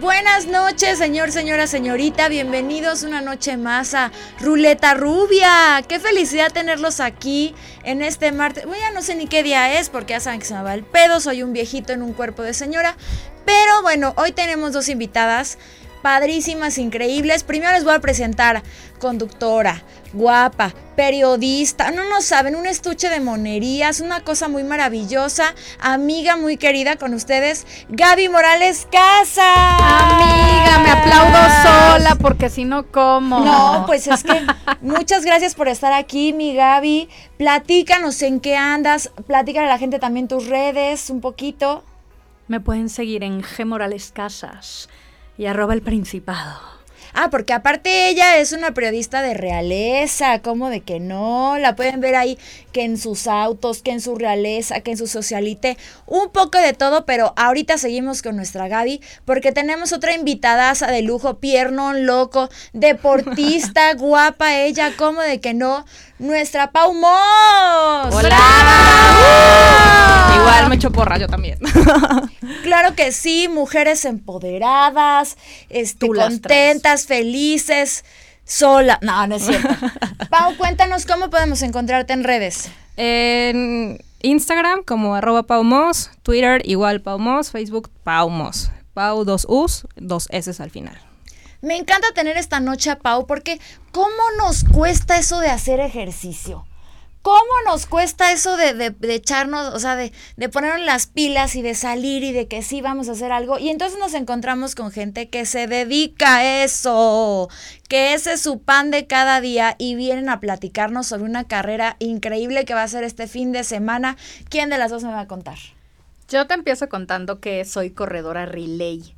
Buenas noches, señor, señora, señorita. Bienvenidos una noche más a Ruleta Rubia. Qué felicidad tenerlos aquí en este martes. Bueno, ya no sé ni qué día es porque ya saben que se me va el pedo. Soy un viejito en un cuerpo de señora. Pero bueno, hoy tenemos dos invitadas padrísimas, increíbles. Primero les voy a presentar conductora, guapa, periodista, no nos saben, un estuche de monerías, una cosa muy maravillosa, amiga muy querida con ustedes, Gaby Morales Casa. Amiga, me aplaudo sola porque si no, ¿cómo? No, pues es que muchas gracias por estar aquí, mi Gaby. Platícanos en qué andas, platícale a la gente también tus redes un poquito. Me pueden seguir en G Morales Casas y arroba el Principado. Ah, porque aparte ella es una periodista de realeza, ¿cómo de que no? La pueden ver ahí que en sus autos, que en su realeza, que en su socialite, un poco de todo, pero ahorita seguimos con nuestra Gaby porque tenemos otra invitadaza de lujo, piernón loco, deportista, guapa ella, ¿cómo de que no? Nuestra Pau Moss. ¡Hola! Igual me echo porra yo también. claro que sí, mujeres empoderadas, este, contentas, felices, sola. No, no es cierto. Pau, cuéntanos cómo podemos encontrarte en redes. En Instagram como arroba paumos, Twitter igual paumos, Facebook paumos. Pau dos U's, dos S al final. Me encanta tener esta noche a Pau porque ¿cómo nos cuesta eso de hacer ejercicio? ¿Cómo nos cuesta eso de, de, echarnos, o sea, de, de ponernos las pilas y de salir y de que sí vamos a hacer algo? Y entonces nos encontramos con gente que se dedica a eso, que ese es su pan de cada día y vienen a platicarnos sobre una carrera increíble que va a ser este fin de semana. ¿Quién de las dos me va a contar? Yo te empiezo contando que soy corredora relay.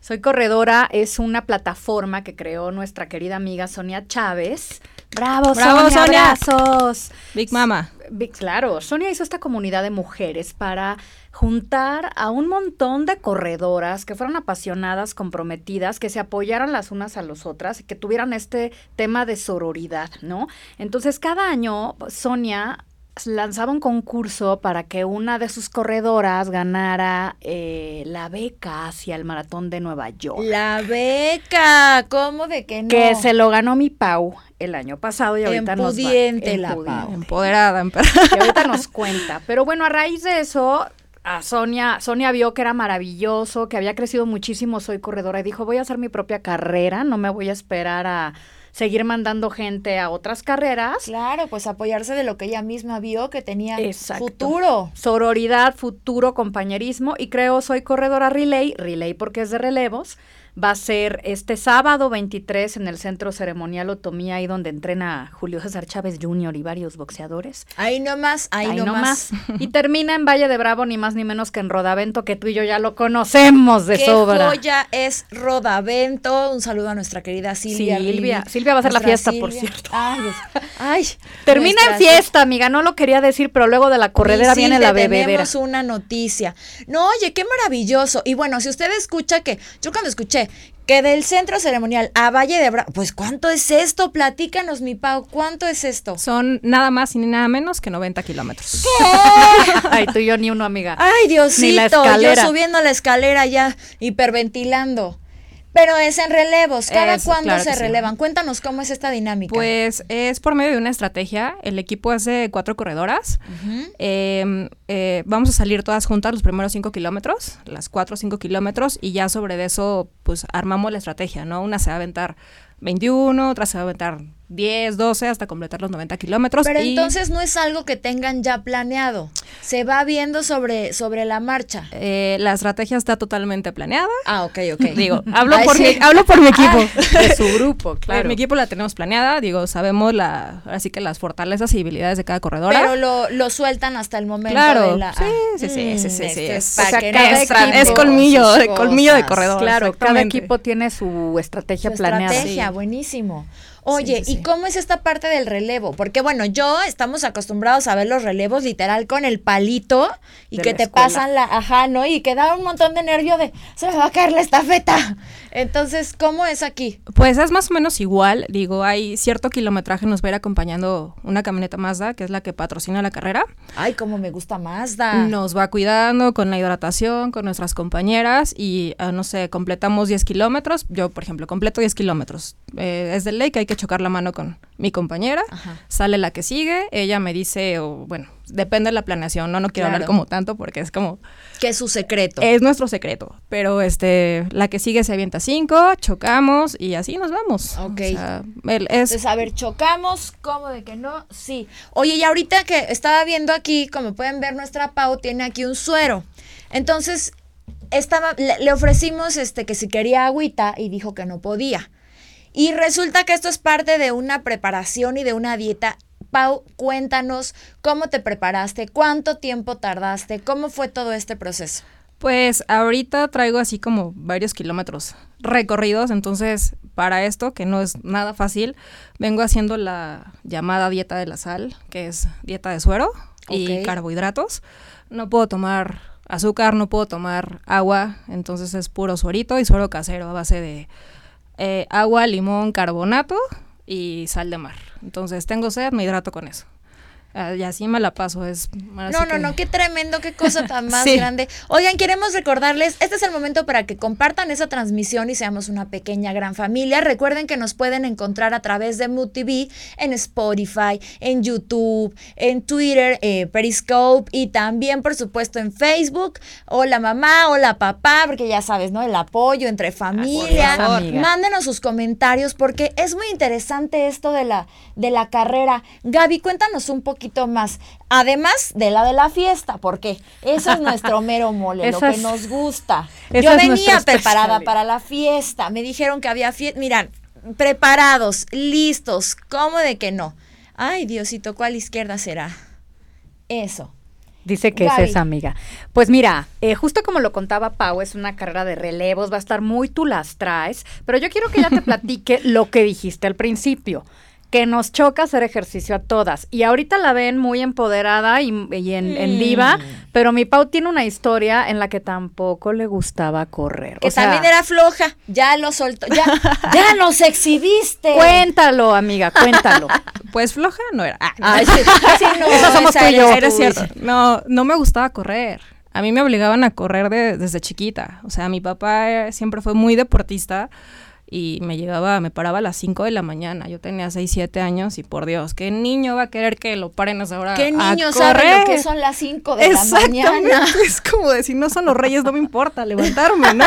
Soy corredora es una plataforma que creó nuestra querida amiga Sonia Chávez. Bravo, Bravo Sonia, Abrazos. Big Mama. Claro, Sonia hizo esta comunidad de mujeres para juntar a un montón de corredoras que fueron apasionadas, comprometidas, que se apoyaran las unas a las otras y que tuvieran este tema de sororidad, ¿no? Entonces, cada año Sonia lanzaba un concurso para que una de sus corredoras ganara eh, la beca hacia el maratón de Nueva York. La beca, ¿cómo de que no? Que se lo ganó mi Pau el año pasado y ahorita nos va, la Pau. Empoderada, y ahorita nos cuenta. Pero bueno, a raíz de eso, a Sonia, Sonia vio que era maravilloso, que había crecido muchísimo, soy corredora, y dijo, voy a hacer mi propia carrera, no me voy a esperar a seguir mandando gente a otras carreras. Claro, pues apoyarse de lo que ella misma vio que tenía futuro. Sororidad, futuro, compañerismo y creo soy corredora relay, relay porque es de relevos va a ser este sábado 23 en el Centro Ceremonial Otomía, ahí donde entrena Julio César Chávez Jr. y varios boxeadores. Ahí nomás, ahí, ahí nomás. y termina en Valle de Bravo, ni más ni menos que en Rodavento, que tú y yo ya lo conocemos de Qué sobra. joya es Rodavento. Un saludo a nuestra querida Silvia. Silvia, Silvia va a hacer la fiesta, por cierto. Ay, ay termina en fiesta, amiga. No lo quería decir, pero luego de la corredera viene la bebedera. Tenemos una noticia. No, oye, qué maravilloso. Y bueno, si usted escucha que, yo cuando escuché que del centro ceremonial a Valle de Bravo, pues ¿cuánto es esto? Platícanos, mi Pau, ¿cuánto es esto? Son nada más y ni nada menos que 90 kilómetros. Ay, tú y yo ni uno, amiga. Ay, Diosito, yo subiendo la escalera ya, hiperventilando. Pero es en relevos. ¿Cada cuándo se relevan? Cuéntanos cómo es esta dinámica. Pues es por medio de una estrategia. El equipo de cuatro corredoras. Em, eh, vamos a salir todas juntas los primeros cinco kilómetros, las cuatro o cinco kilómetros, y ya sobre eso, pues armamos la estrategia, ¿no? Una se va a aventar 21, otra se va a aventar 10, 12 hasta completar los 90 kilómetros. Pero entonces no es algo que tengan ya planeado. Se va viendo sobre, sobre la marcha. Eh, la estrategia está totalmente planeada. Ah, ok, ok. Digo, hablo, por, mi, hablo por mi equipo. Ah, de su grupo, claro. mi equipo la tenemos planeada. Digo, sabemos la, así que las fortalezas y habilidades de cada corredora. Pero lo, lo sueltan hasta el momento claro, de la... Sí, sí, sí, sí, sí, sí, Es, o sea, cada es colmillo, colmillo de corredor. Claro, cada equipo tiene su estrategia su planeada. Estrategia, buenísimo. Oye, Sí, sí, ¿y sí. cómo es esta parte del relevo? Porque bueno, yo estamos acostumbrados a ver los relevos literal con el palito y De que te escuela. pasan la, ajá, ¿no? Y que da un montón de nervio de, se me va a caer la estafeta. Entonces, ¿cómo es aquí? Pues es más o menos igual. Digo, hay cierto kilometraje, nos va a ir acompañando una camioneta Mazda, que es la que patrocina la carrera. Ay, cómo me gusta Mazda. Nos va cuidando con la hidratación, con nuestras compañeras y, ah, no sé, completamos 10 kilómetros. Yo, por ejemplo, completo 10 kilómetros. Eh, es de ley que hay que chocar la mano con mi compañera. Ajá. Sale la que sigue, ella me dice, o bueno, depende de la planeación, no, no quiero Claro. hablar como tanto porque es como, Que es su secreto. es nuestro secreto. Pero este, la que sigue se avienta 5, chocamos y así nos vamos. Ok. O sea, el- es Entonces, a ver, chocamos, ¿cómo de que no? Sí. Oye, y ahorita que estaba viendo aquí, como pueden ver, nuestra Pau tiene aquí un suero. Entonces, estaba, le, le ofrecimos este que si quería agüita y dijo que no podía. Y resulta que esto es parte de una preparación y de una dieta. Pau, cuéntanos cómo te preparaste, cuánto tiempo tardaste, cómo fue todo este proceso. Pues ahorita traigo así como varios kilómetros recorridos, entonces para esto, que no es nada fácil, vengo haciendo la llamada dieta de la sal, que es dieta de suero y Ok. carbohidratos. No puedo tomar azúcar, no puedo tomar agua, entonces es puro suerito y suero casero a base de eh, agua, limón, carbonato y sal de mar. Entonces tengo sed, me hidrato con eso. Ah, y así me la paso, es... No, no, que- no, qué tremendo, qué cosa tan más Sí. grande. Oigan, queremos recordarles, este es el momento para que compartan esa transmisión y seamos una pequeña gran familia. Recuerden que nos pueden encontrar a través de Mood TV, en Spotify, en YouTube, en Twitter, eh, Periscope y también, por supuesto, en Facebook. Hola mamá, hola papá, porque ya sabes, ¿no? El apoyo entre familia. favor. amiga. Mándenos sus comentarios porque es muy interesante esto de la, de la carrera. Gaby, cuéntanos un poquito más. Además de la de la fiesta, porque eso es nuestro mero mole, lo que nos gusta. Yo venía preparada para la fiesta. Me dijeron que había fiesta. Miran, preparados, listos. ¿Cómo de que no? Ay, Diosito, ¿cuál izquierda será? Eso. Dice que Gaby. es esa amiga. Pues mira, eh, justo como lo contaba Pau, es una carrera de relevos, va a estar muy tú las traes, pero yo quiero que ella te platique lo que dijiste al principio, que nos choca hacer ejercicio a todas. Y ahorita la ven muy empoderada y, y en, en Mm. diva, pero mi Pau tiene una historia en la que tampoco le gustaba correr. Que O sea, también era floja. Ya lo soltó. Ya, ya nos exhibiste. Cuéntalo, amiga, cuéntalo. Pues floja no era. Ah, Ay, sí, sí, no, Esas somos tú y yo. eres Eres tú, cierto. dice. No, no me gustaba correr. A mí me obligaban a correr de- desde chiquita. O sea, mi papá eh, siempre fue muy deportista y me llegaba, me paraba a las 5 de la mañana. Yo tenía 6, 7 años y por Dios, ¿qué niño va a querer que lo paren a esa hora ¿Qué niño sabe lo que son las 5 de la mañana? Es como decir, no son los reyes, no me importa levantarme, ¿no?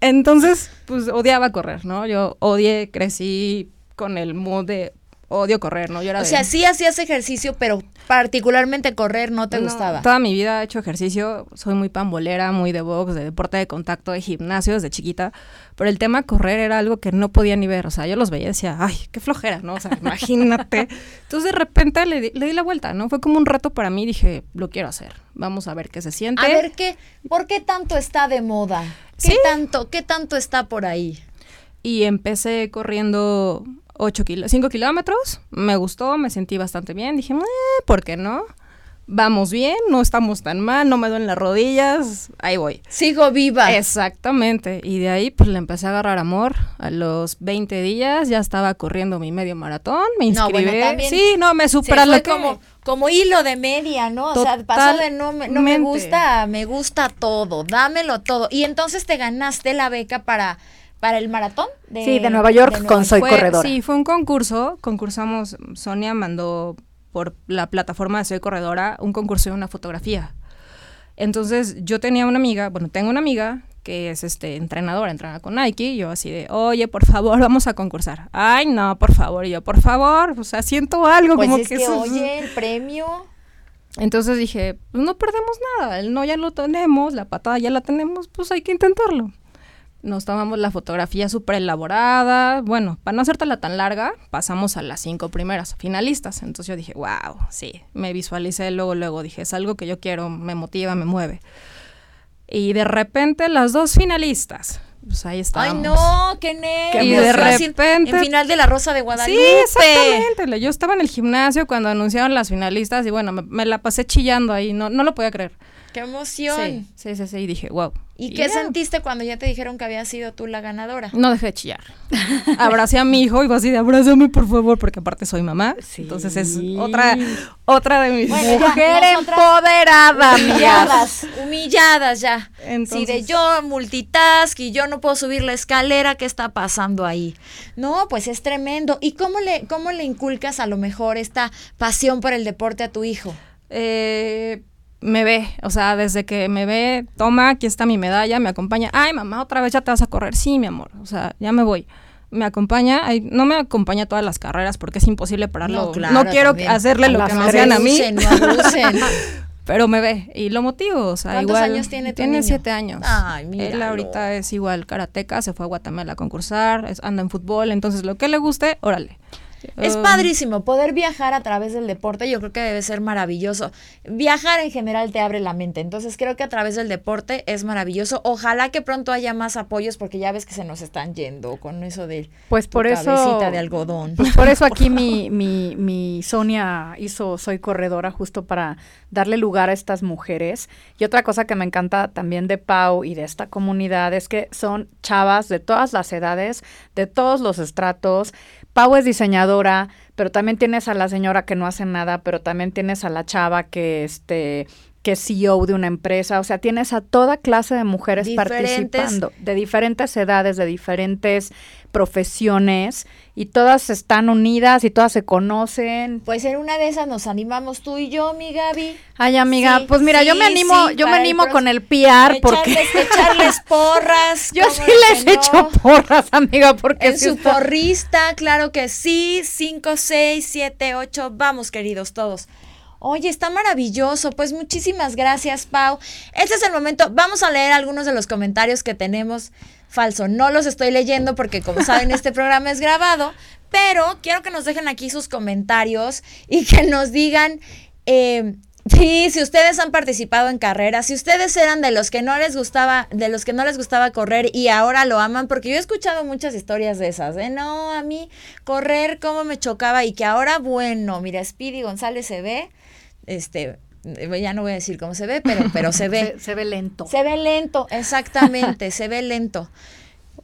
Entonces, pues odiaba correr, ¿no? Yo odié, crecí con el mood de odio correr, ¿no? Yo era O de- sea, sí hacías ejercicio, pero particularmente correr no te no, gustaba. Toda mi vida he hecho ejercicio, soy muy pambolera, muy de box, de deporte de contacto, de gimnasio desde chiquita, pero el tema correr era algo que no podía ni ver, o sea, yo los veía y decía, ay, qué flojera, ¿no? O sea, imagínate. Entonces de repente le di, le di la vuelta, ¿no? Fue como un reto para mí, dije, lo quiero hacer, vamos a ver qué se siente. A ver, ¿qué, ¿por qué tanto está de moda? ¿Qué Sí. tanto, qué tanto está por ahí? Y empecé corriendo 8 kilo, 5 kilómetros, me gustó, me sentí bastante bien, dije, "Eh, ¿por qué no? Vamos bien, no estamos tan mal, no me duelen las rodillas, ahí voy. Sigo viva. Exactamente, y de ahí pues le empecé a agarrar amor. A los 20 días ya estaba corriendo mi medio maratón, me No, inscribí. bueno, también sí, no, me supera lo que... como, como hilo de media, ¿no? O sea, pasó de no no me gusta, me gusta todo, dámelo todo. Y entonces te ganaste la beca para, para el maratón de, Sí, de Nueva York de Nueva con Soy Fue- Corredora. Sí, fue un concurso, concursamos, Sonia mandó por la plataforma de Soy Corredora un concurso de una fotografía. Entonces yo tenía una amiga, bueno, tengo una amiga que es este entrenadora, entrena con Nike, y yo así de, oye, por favor, vamos a concursar. Ay, no, por favor, y yo, por favor, o sea, siento algo Pues como es que, eso- oye, el premio. Entonces dije, pues no perdemos nada, el no ya lo tenemos, la patada ya la tenemos, pues hay que intentarlo. Nos tomamos la fotografía súper elaborada. Bueno, para no hacértela tan larga, pasamos a las cinco primeras finalistas. Entonces yo dije, wow, sí, me visualicé luego, luego dije, es algo que yo quiero, me motiva, me mueve. Y de repente las dos finalistas pues ahí Ay, estábamos. no, qué nervios. Y de repente- En final de la Rosa de Sí, Guadalupe. exactamente. Yo estaba en el gimnasio cuando anunciaron las finalistas y bueno, me, me la pasé chillando ahí, no, no lo podía creer. Qué emoción. Sí, sí, sí, sí, y dije, wow. ¿Y qué ya. sentiste cuando ya te dijeron que había sido tú la ganadora? No dejé de chillar. Abracé a mi hijo y fue así de abrázame por favor, porque aparte soy mamá. Sí. Entonces es otra, otra de mis Bueno, ya, Mujer nosotras- empoderada. Humilladas, humilladas ya. sí, Entonces- de yo multitask y yo no puedo subir la escalera, ¿qué está pasando ahí? No, pues es tremendo. ¿Y cómo le, cómo le inculcas a lo mejor esta pasión por el deporte a tu hijo? Eh, me ve, o sea, desde que me ve, toma, aquí está mi medalla, me acompaña. Ay, mamá, otra vez ya te vas a correr. Sí, mi amor, o sea, ya me voy. Me acompaña, ay, no me acompaña a todas las carreras porque es imposible pararlo. No, No, quiero también. hacerle lo que me hacían a mí, no abusen. pero me ve y lo motivo, o sea, ¿Cuántos igual. años tiene tu Tiene niño? siete años. Ay, Él míralo. ahorita es igual karateca, se fue a Guatemala a concursar, es- anda en fútbol, entonces lo que le guste, órale. Es Um, padrísimo poder viajar a través del deporte, yo creo que debe ser maravilloso. Viajar en general te abre la mente, entonces creo que a través del deporte es maravilloso. Ojalá que pronto haya más apoyos porque ya ves que se nos están yendo con eso de Pues por eso. cabecita de algodón. Pues por eso aquí mi, mi, mi Sonia hizo Soy Corredora justo para darle lugar a estas mujeres. Y otra cosa que me encanta también de Pau y de esta comunidad es que son chavas de todas las edades, de todos los estratos. Pau es diseñadora, pero también tienes a la señora que no hace nada, pero también tienes a la chava que este que es CEO de una empresa, o sea, tienes a toda clase de mujeres Diferentes. participando, de diferentes edades, de diferentes profesiones, y todas están unidas y todas se conocen. Pues en una de esas nos animamos tú y yo, mi Gaby. Ay, amiga, Sí, pues mira, yo me animo, sí, yo me animo con el PR porque Echarles, echarles porras. yo ¿cómo sí les echo porras, amiga, porque En su está- porrista, claro que sí. 5, 6, 7, 8. Vamos, queridos todos. Oye, está maravilloso. Pues muchísimas gracias, Pau. Este es el momento. Vamos a leer algunos de los comentarios que tenemos. Falso, no los estoy leyendo porque como saben este programa es grabado, pero quiero que nos dejen aquí sus comentarios y que nos digan eh, Sí, si ustedes han participado en carreras, si ustedes eran de los que no les gustaba, de los que no les gustaba correr y ahora lo aman, porque yo he escuchado muchas historias de esas, de no, a mí correr cómo me chocaba y que ahora, bueno, mira, Speedy González se ve, este, ya no voy a decir cómo se ve, pero, pero se ve. se, se ve lento. Se ve lento, exactamente, se ve lento.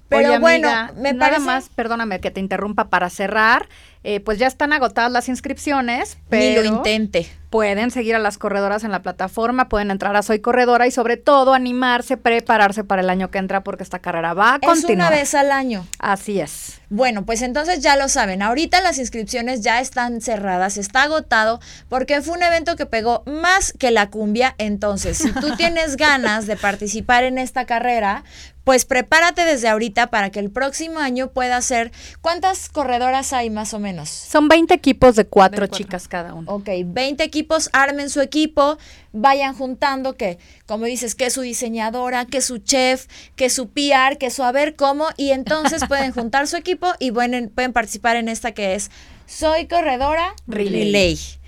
Pero Oye, bueno, amiga, me nada parece más, perdóname que te interrumpa para cerrar. eh, pues ya están agotadas las inscripciones, ni pero lo intente. Pueden seguir a las corredoras en la plataforma, pueden entrar a Soy Corredora y sobre todo animarse, prepararse para el año que entra porque esta carrera va a Es una continuar. vez al año. Así es. Bueno, pues entonces ya lo saben. Ahorita las inscripciones ya están cerradas, está agotado porque fue un evento que pegó más que la cumbia. Entonces, si tú tienes ganas de participar en esta carrera, pues prepárate desde ahorita para que el próximo año pueda ser. ¿Cuántas corredoras hay más o menos? Son 20 equipos de cuatro De cuatro. chicas cada uno. Ok, 20 equipos, armen su equipo, vayan juntando que, como dices, que su diseñadora, que su chef, que su PR, que su a ver cómo, y entonces pueden juntar su equipo y pueden, pueden participar en esta que es Soy Corredora Relay. Relay.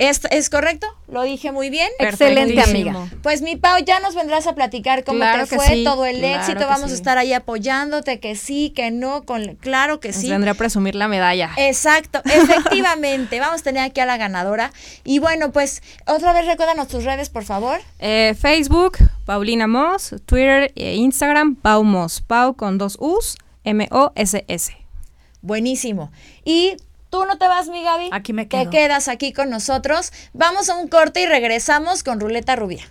¿Es, ¿Es correcto? ¿Lo dije muy bien? Excelente, amiga. Pues mi Pau, ya nos vendrás a platicar cómo Claro te fue, sí, todo el claro éxito, vamos a estar ahí apoyándote, que sí, que no, con claro que Les sí. vendré a presumir la medalla. Exacto, efectivamente. Vamos a tener aquí a la ganadora. Y bueno, pues otra vez recuérdanos tus redes, por favor. Eh, Facebook, Paulina Moss, Twitter e Instagram, Pau Moss, Pau con dos U's, M-O-S-S. Buenísimo. Y tú no te vas, mi Gaby. Aquí me Te quedo. quedas aquí con nosotros. Vamos a un corte y regresamos con Ruleta Rubia.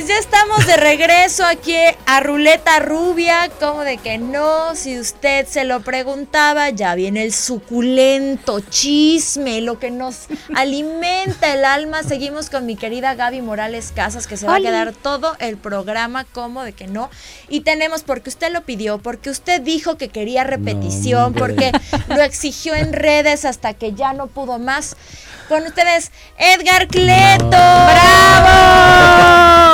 Pues ya estamos de regreso aquí a Ruleta Rubia, como de que no, si usted se lo preguntaba, ya viene el suculento chisme, lo que nos alimenta el alma. Seguimos con mi querida Gaby Morales Casas, que se va a quedar todo el programa como de que no. Y tenemos, porque usted lo pidió, porque usted dijo que quería repetición, porque lo exigió en redes hasta que ya no pudo más. Con ustedes, Edgar Cleto. ¡Bravo!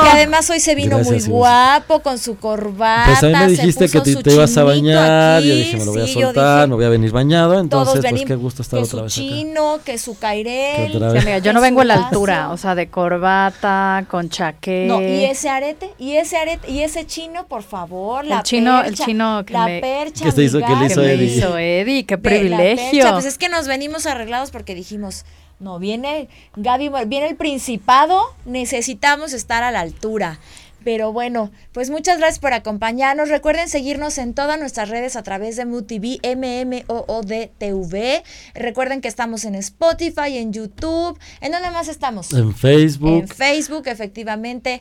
Que además hoy se vino muy guapo con su corbata. Pues a mí me dijiste que te, ibas a bañar. Yo dije, me lo voy a soltar, me voy a venir bañado. Entonces, pues qué gusto estar otra vez acá. Que su chino, que su cairel. yo no vengo a la altura, o sea, de corbata, con chaqueta. No, y ese arete, y ese arete, y ese chino, por favor, la el chino, el chino que la percha, que, hizo, que le hizo Eddie. hizo Eddie, qué privilegio. Pues es que nos venimos arreglados porque dijimos, no, viene Gaby, viene el Principado, necesitamos estar a la altura. Pero bueno, pues muchas gracias por acompañarnos. Recuerden seguirnos en todas nuestras redes a través de MUTV, MMOODTV. Recuerden que estamos en Spotify, en YouTube. ¿En dónde más estamos? En Facebook. En Facebook, efectivamente.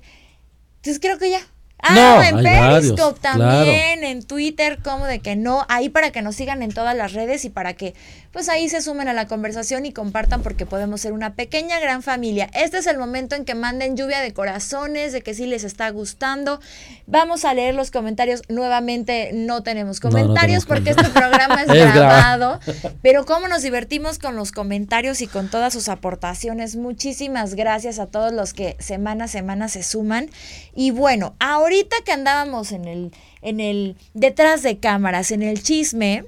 Entonces creo que ya. Ah, en Periscope también, en Twitter, como de que no, ahí para que nos sigan en todas las redes y para que pues ahí se sumen a la conversación y compartan porque podemos ser una pequeña gran familia. Este es el momento en que manden lluvia de corazones, de que sí les está gustando. Vamos a leer los comentarios. Nuevamente no tenemos comentarios porque este programa es, grabado, pero cómo nos divertimos con los comentarios y con todas sus aportaciones. Muchísimas gracias a todos los que semana a semana se suman. Y bueno, ahorita que andábamos en el en el detrás de cámaras, en el chisme,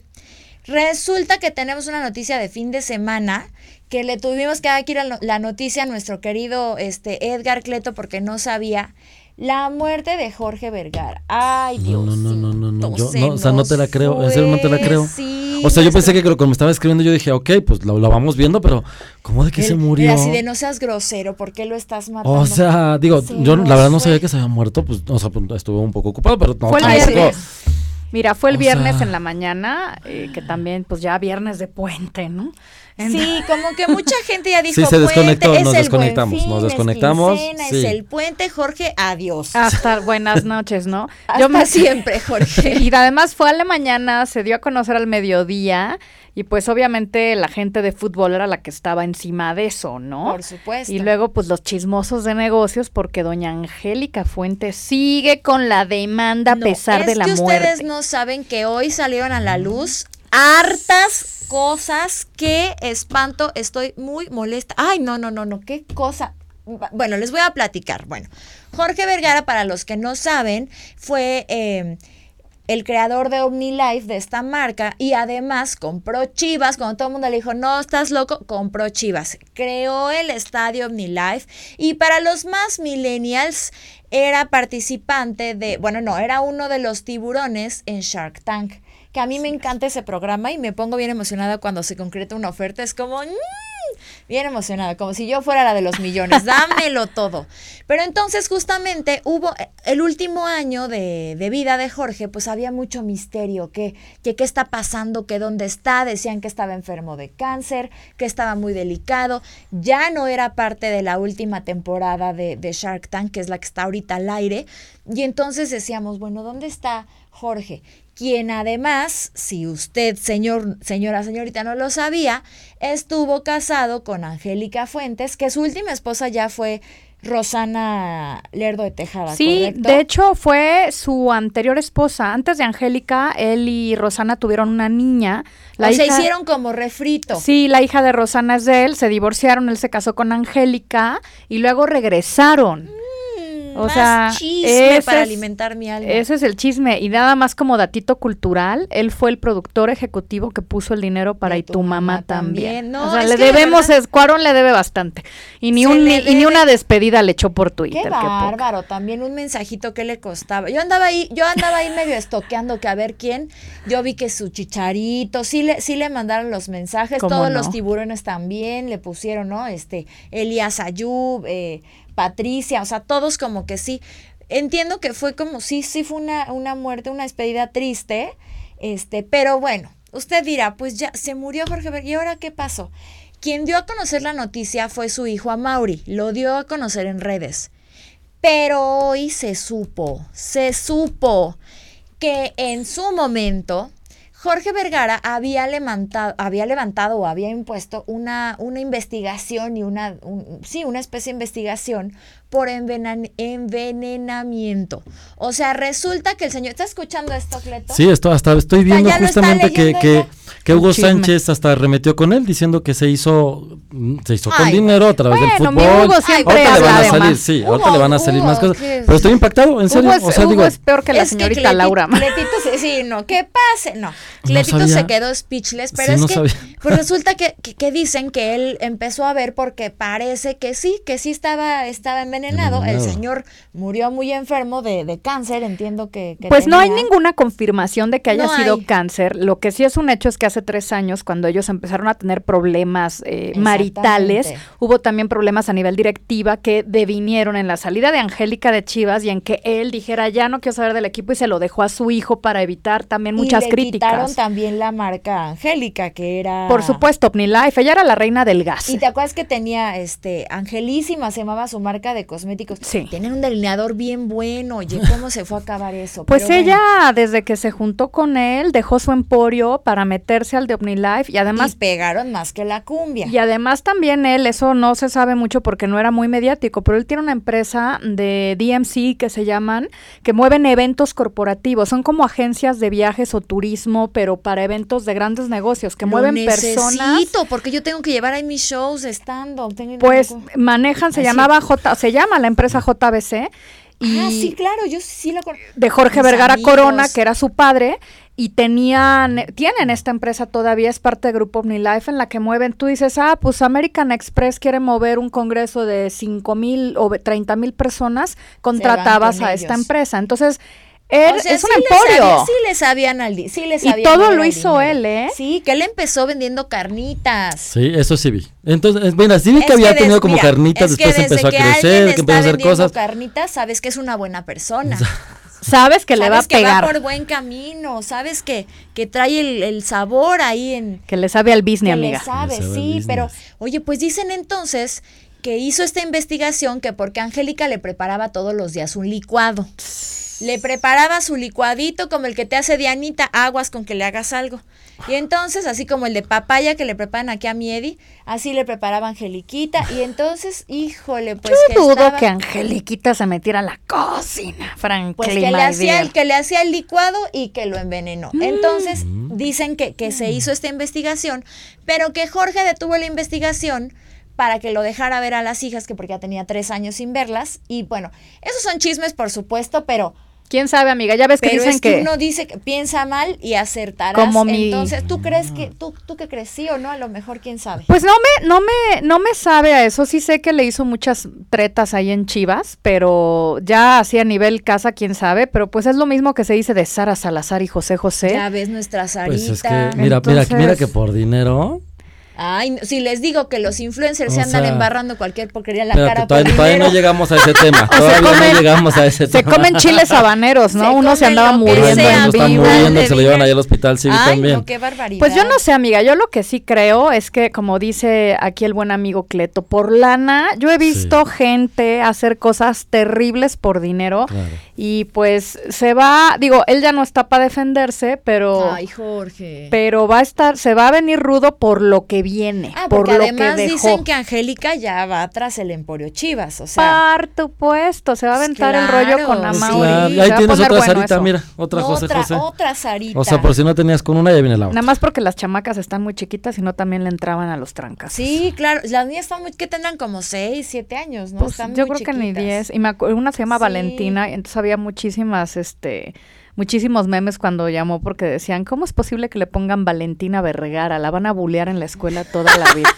Resulta que tenemos una noticia de fin de semana que le tuvimos que dar aquí la noticia a nuestro querido este, Edgar Cleto porque no sabía. La muerte de Jorge Vergara. Ay, Dios. No, no, no, no, no. Yo, no o sea, no te la creo. En serio, no te la creo. O sea, yo pensé que cuando me estaba escribiendo, yo dije, ok, pues lo, vamos viendo, pero ¿cómo de que se murió? así de no seas grosero, ¿por qué lo estás matando? O sea, digo, yo la verdad no sabía que se había muerto, pues, o sea, pues, estuve un poco ocupado, pero no, Fue Mira, fue el viernes en la mañana, eh, que también, pues ya viernes de puente, ¿no? Sí, como que mucha gente ya dijo, sí, se desconectó, nos desconectamos, nos desconectamos. Es, es el puente, Jorge, adiós. Hasta buenas noches, ¿no? Yo me siempre, Jorge. Y además fue a la mañana, se dio a conocer al mediodía y pues obviamente la gente de fútbol era la que estaba encima de eso, ¿no? Por supuesto. Y luego pues los chismosos de negocios porque doña Angélica Fuentes sigue con la demanda a pesar de la muerte. Ustedes no saben que hoy salieron a la luz hartas cosas. Qué espanto, estoy muy molesta. Ay, no, no, no, no, qué cosa. Bueno, les voy a platicar. Bueno, Jorge Vergara, para los que no saben, fue eh, el creador de OmniLife, de esta marca, y además compró Chivas. Cuando todo el mundo le dijo, no, estás loco, compró Chivas. Creó el estadio OmniLife. Y para los más millennials, era participante de, bueno, no, era uno de los tiburones en Shark Tank que a mí me encanta ese programa y me pongo bien emocionada cuando se concreta una oferta. Es como, mm", bien emocionada, como si yo fuera la de los millones, dámelo todo. Pero entonces justamente hubo eh, el último año de, vida de Jorge, pues había mucho misterio, que, qué está pasando, que dónde está, decían que estaba enfermo de cáncer, que estaba muy delicado, ya no era parte de la última temporada de, de Shark Tank, que es la que está ahorita al aire, y entonces decíamos, bueno, ¿dónde está Jorge? Quien además, si usted, señor, señora, señorita, no lo sabía, estuvo casado con Angélica Fuentes, que su última esposa ya fue Rosana Lerdo de Tejada. Sí, de hecho fue su anterior esposa. Antes de Angélica, él y Rosana tuvieron una niña. La se hicieron como refrito. Sí, la hija de Rosana es de él, se divorciaron, él se casó con Angélica y luego regresaron. O sea, chisme para alimentar mi alma. Ese es el chisme. Y nada más como datito cultural, él fue el productor ejecutivo que puso el dinero para y tu, mamá, también. o sea, le debemos, Escuarón le debe bastante. Y ni, un, ni, ni, una despedida le echó por Twitter. Qué bárbaro, también un mensajito que le costaba. Yo andaba ahí, yo andaba ahí medio estoqueando que a ver quién. Yo vi que su chicharito, sí le, sí le mandaron los mensajes, todos los tiburones también le pusieron, ¿no? Este, Elías Ayub, eh, Patricia, o sea, todos como que sí. Entiendo que fue como, sí, sí fue una, una muerte, una despedida triste, este, pero bueno, usted dirá, pues ya se murió Jorge ¿y ahora qué pasó? Quien dio a conocer la noticia fue su hijo Amaury, lo dio a conocer en redes. Pero hoy se supo, se supo que en su momento Jorge Vergara había levantado, había levantado o había impuesto una, una investigación y una, sí, una especie de investigación por envenenamiento. O sea, resulta que el señor, ¿está escuchando esto, Cleto? Sí, esto, hasta estoy viendo justamente que, que, que, Hugo Sánchez hasta remetió con él diciendo que se hizo, se hizo con dinero a través del fútbol. Hugo siempre ahorita le van a salir, sí, ahorita le van a salir más cosas. Pero estoy impactado, en serio. o sea, digo, es peor que la señorita Laura. Cletito, sí, sí, no, ¿qué pase? No, Cletito se quedó speechless, pero es que pues resulta que, que, dicen que él empezó a ver porque parece que sí, que sí estaba, estaba en el señor murió muy enfermo de, cáncer, entiendo que... pues no hay ninguna confirmación de que haya sido cáncer. Lo que sí es un hecho es que hace tres años, cuando ellos empezaron a tener problemas eh, maritales, hubo también problemas a nivel directiva que devinieron en la salida de Angélica de Chivas y en que él dijera, ya no quiero saber del equipo y se lo dejó a su hijo para evitar también muchas y le críticas. Quitaron también la marca Angélica, que era... Por supuesto, OmniLife, ella era la reina del gas. Y te acuerdas que tenía, este, Angelísima se llamaba su marca de cosméticos Sí. Tienen un delineador bien bueno. Oye, ¿cómo se fue a acabar eso? Pues ella, desde que se juntó con él, dejó su emporio para meterse al de OmniLife y además. Y pegaron más que la cumbia. Y además también él, eso no se sabe mucho porque no era muy mediático, pero él tiene una empresa de DMC que se llaman, que mueven eventos corporativos. Son como agencias de viajes o turismo, pero para eventos de grandes negocios, que mueven necesito, personas. porque yo tengo que llevar ahí mis shows estando. Pues manejan, se llamaba J, se llama la empresa JBC. Y ah, sí, claro, yo sí lo De Jorge Vergara Corona, que era su padre, y tenían, tienen esta empresa todavía, es parte del grupo OmniLife, en la que mueven, tú dices, ah, pues American Express quiere mover un congreso de 5 mil o 30 mil personas, contratabas a esta empresa. Entonces, él es un emporio. sí le sabían al sí le Y todo lo hizo él, ¿eh? Sí, que él empezó vendiendo carnitas. Sí, eso sí vi. Entonces, mira, sí vi que había tenido como carnitas, después empezó a crecer, que empezó a hacer cosas. carnitas, sabes que es una buena persona. sabes que le va a pegar. Que va por buen camino, sabes que, que trae el, sabor ahí en... Que le sabe al business, amiga. Le sabe, sí, pero, oye, pues dicen entonces que hizo esta investigación que porque Angélica le preparaba todos los días un licuado le preparaba su licuadito como el que te hace Dianita, aguas con que le hagas algo. Y entonces, así como el de papaya que le preparan aquí a Miedi, así le preparaba Angeliquita. Y entonces, híjole, pues. Yo dudo que Angeliquita se metiera a la cocina, Franklin. Pues que le, hacía el, que le hacía el licuado y que lo envenenó. Mm. Entonces, dicen que, que se hizo esta investigación, pero que Jorge detuvo la investigación para que lo dejara ver a las hijas, que porque ya tenía tres años sin verlas. Y bueno, esos son chismes, por supuesto, pero ¿Quién sabe, amiga? Ya ves que dicen es que, uno dice que piensa mal y acertarás. Como mi... Entonces, ¿tú crees que tú tú que crecí o no? A lo mejor quién sabe. Pues no me no me no me sabe a eso. Sí sé que le hizo muchas tretas ahí en Chivas, pero ya así a nivel casa quién sabe, pero pues es lo mismo que se dice de Sara Salazar y José José. Ya ves nuestra Sarita. Pues es que mira, mira, mira que por dinero Ay, si les digo que los influencers se andan embarrando cualquier porquería en la cara. Todavía, no llegamos a ese tema. todavía no llegamos a ese tema. Se comen chiles habaneros, ¿no? Uno se andaba muriendo en vivo. muriendo, se lo llevan ahí al hospital sí, también. qué barbaridad. Pues yo no sé, amiga. Yo lo que sí creo es que, como dice aquí el buen amigo Cleto, por lana, yo he visto gente hacer cosas terribles por dinero. Y pues se va, digo, él ya no está para defenderse, pero. Ay, Jorge. Pero va a estar, se va a venir rudo por lo que viene. Ah, porque por lo además que dicen que Angélica ya va tras el Emporio Chivas, o sea. Por puesto, se va a aventar el rollo con Amauri. Ahí tienes otra Sarita, mira, otra José José. Otra Sarita. O sea, por si no tenías con una, ya viene la otra. Nada más porque las chamacas están muy chiquitas y no también le entraban a los trancas. Sí, claro, las niñas están muy, que tendrán como 6, 7 años, ¿no? Pues yo creo que ni 10. Y me una se llama Valentina, y entonces había muchísimas, este muchísimos memes cuando llamó porque decían, ¿cómo es posible que le pongan Valentina Vergara? La van a bullear en la escuela toda la vida.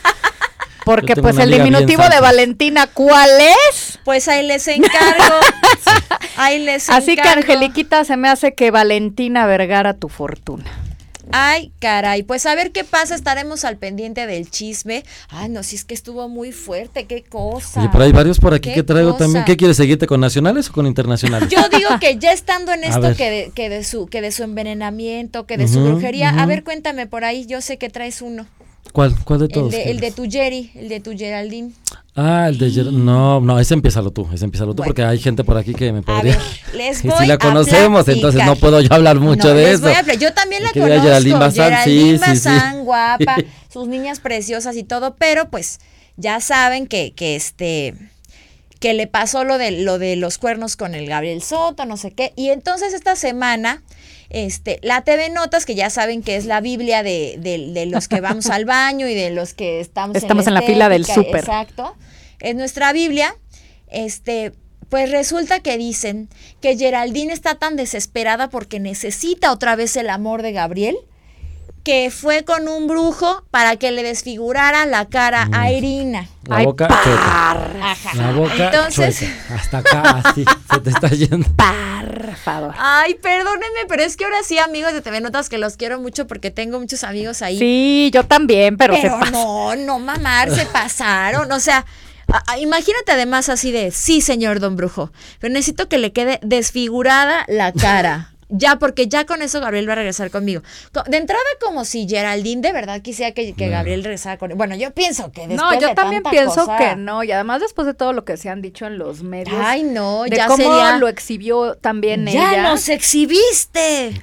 Porque pues el diminutivo de Valentina, ¿cuál es? Pues ahí les encargo. ahí les Así que Angeliquita se me hace que Valentina Vergara tu fortuna. Ay, caray, pues a ver qué pasa, estaremos al pendiente del chisme. Ay, no, si es que estuvo muy fuerte, qué cosa. Y pero hay varios por aquí que traigo también. ¿Qué quieres seguirte con nacionales o con internacionales? Yo digo que ya estando en esto que de, que de su que de su envenenamiento, que de su brujería, a ver, cuéntame por ahí, yo sé que traes uno. ¿Cuál? ¿Cuál de todos? El de, el de tu Jerry, el de tu Geraldine. Ah, el de No, no, ese empieza tú, ese empieza tú, porque hay gente por aquí que me podría. A ver, les voy si la conocemos, entonces no puedo yo hablar mucho de eso. yo también la conozco. Geraldine Bazán, sí, sí, guapa, sus niñas preciosas y todo, pero pues ya saben que, que este que le pasó lo de lo de los cuernos con el Gabriel Soto, no sé qué. Y entonces esta semana este, la TV Notas, que ya saben que es la Biblia de, de, los que vamos al baño y de los que estamos, estamos en la, fila del súper. Exacto. Es nuestra Biblia. Este, pues resulta que dicen que Geraldine está tan desesperada porque necesita otra vez el amor de Gabriel que fue con un brujo para que le desfigurara la cara a Irina. La boca La boca Entonces, Hasta acá, así, se te está yendo. Por favor. Ay, perdónenme, pero es que ahora sí, amigos de TV Notas, que los quiero mucho porque tengo muchos amigos ahí. Sí, yo también, pero, pero no, no mamar, se pasaron. O sea, imagínate además así de, sí, señor Don Brujo, pero necesito que le quede desfigurada la cara. Ya, porque ya con eso Gabriel va a regresar conmigo. De entrada, como si Geraldine de verdad quisiera que, Gabriel regresara con Bueno, yo pienso que después No, yo también pienso que no. Y además, después de todo lo que se han dicho en los medios. Ay, no, de ya cómo lo exhibió también ella. ¡Ya nos exhibiste!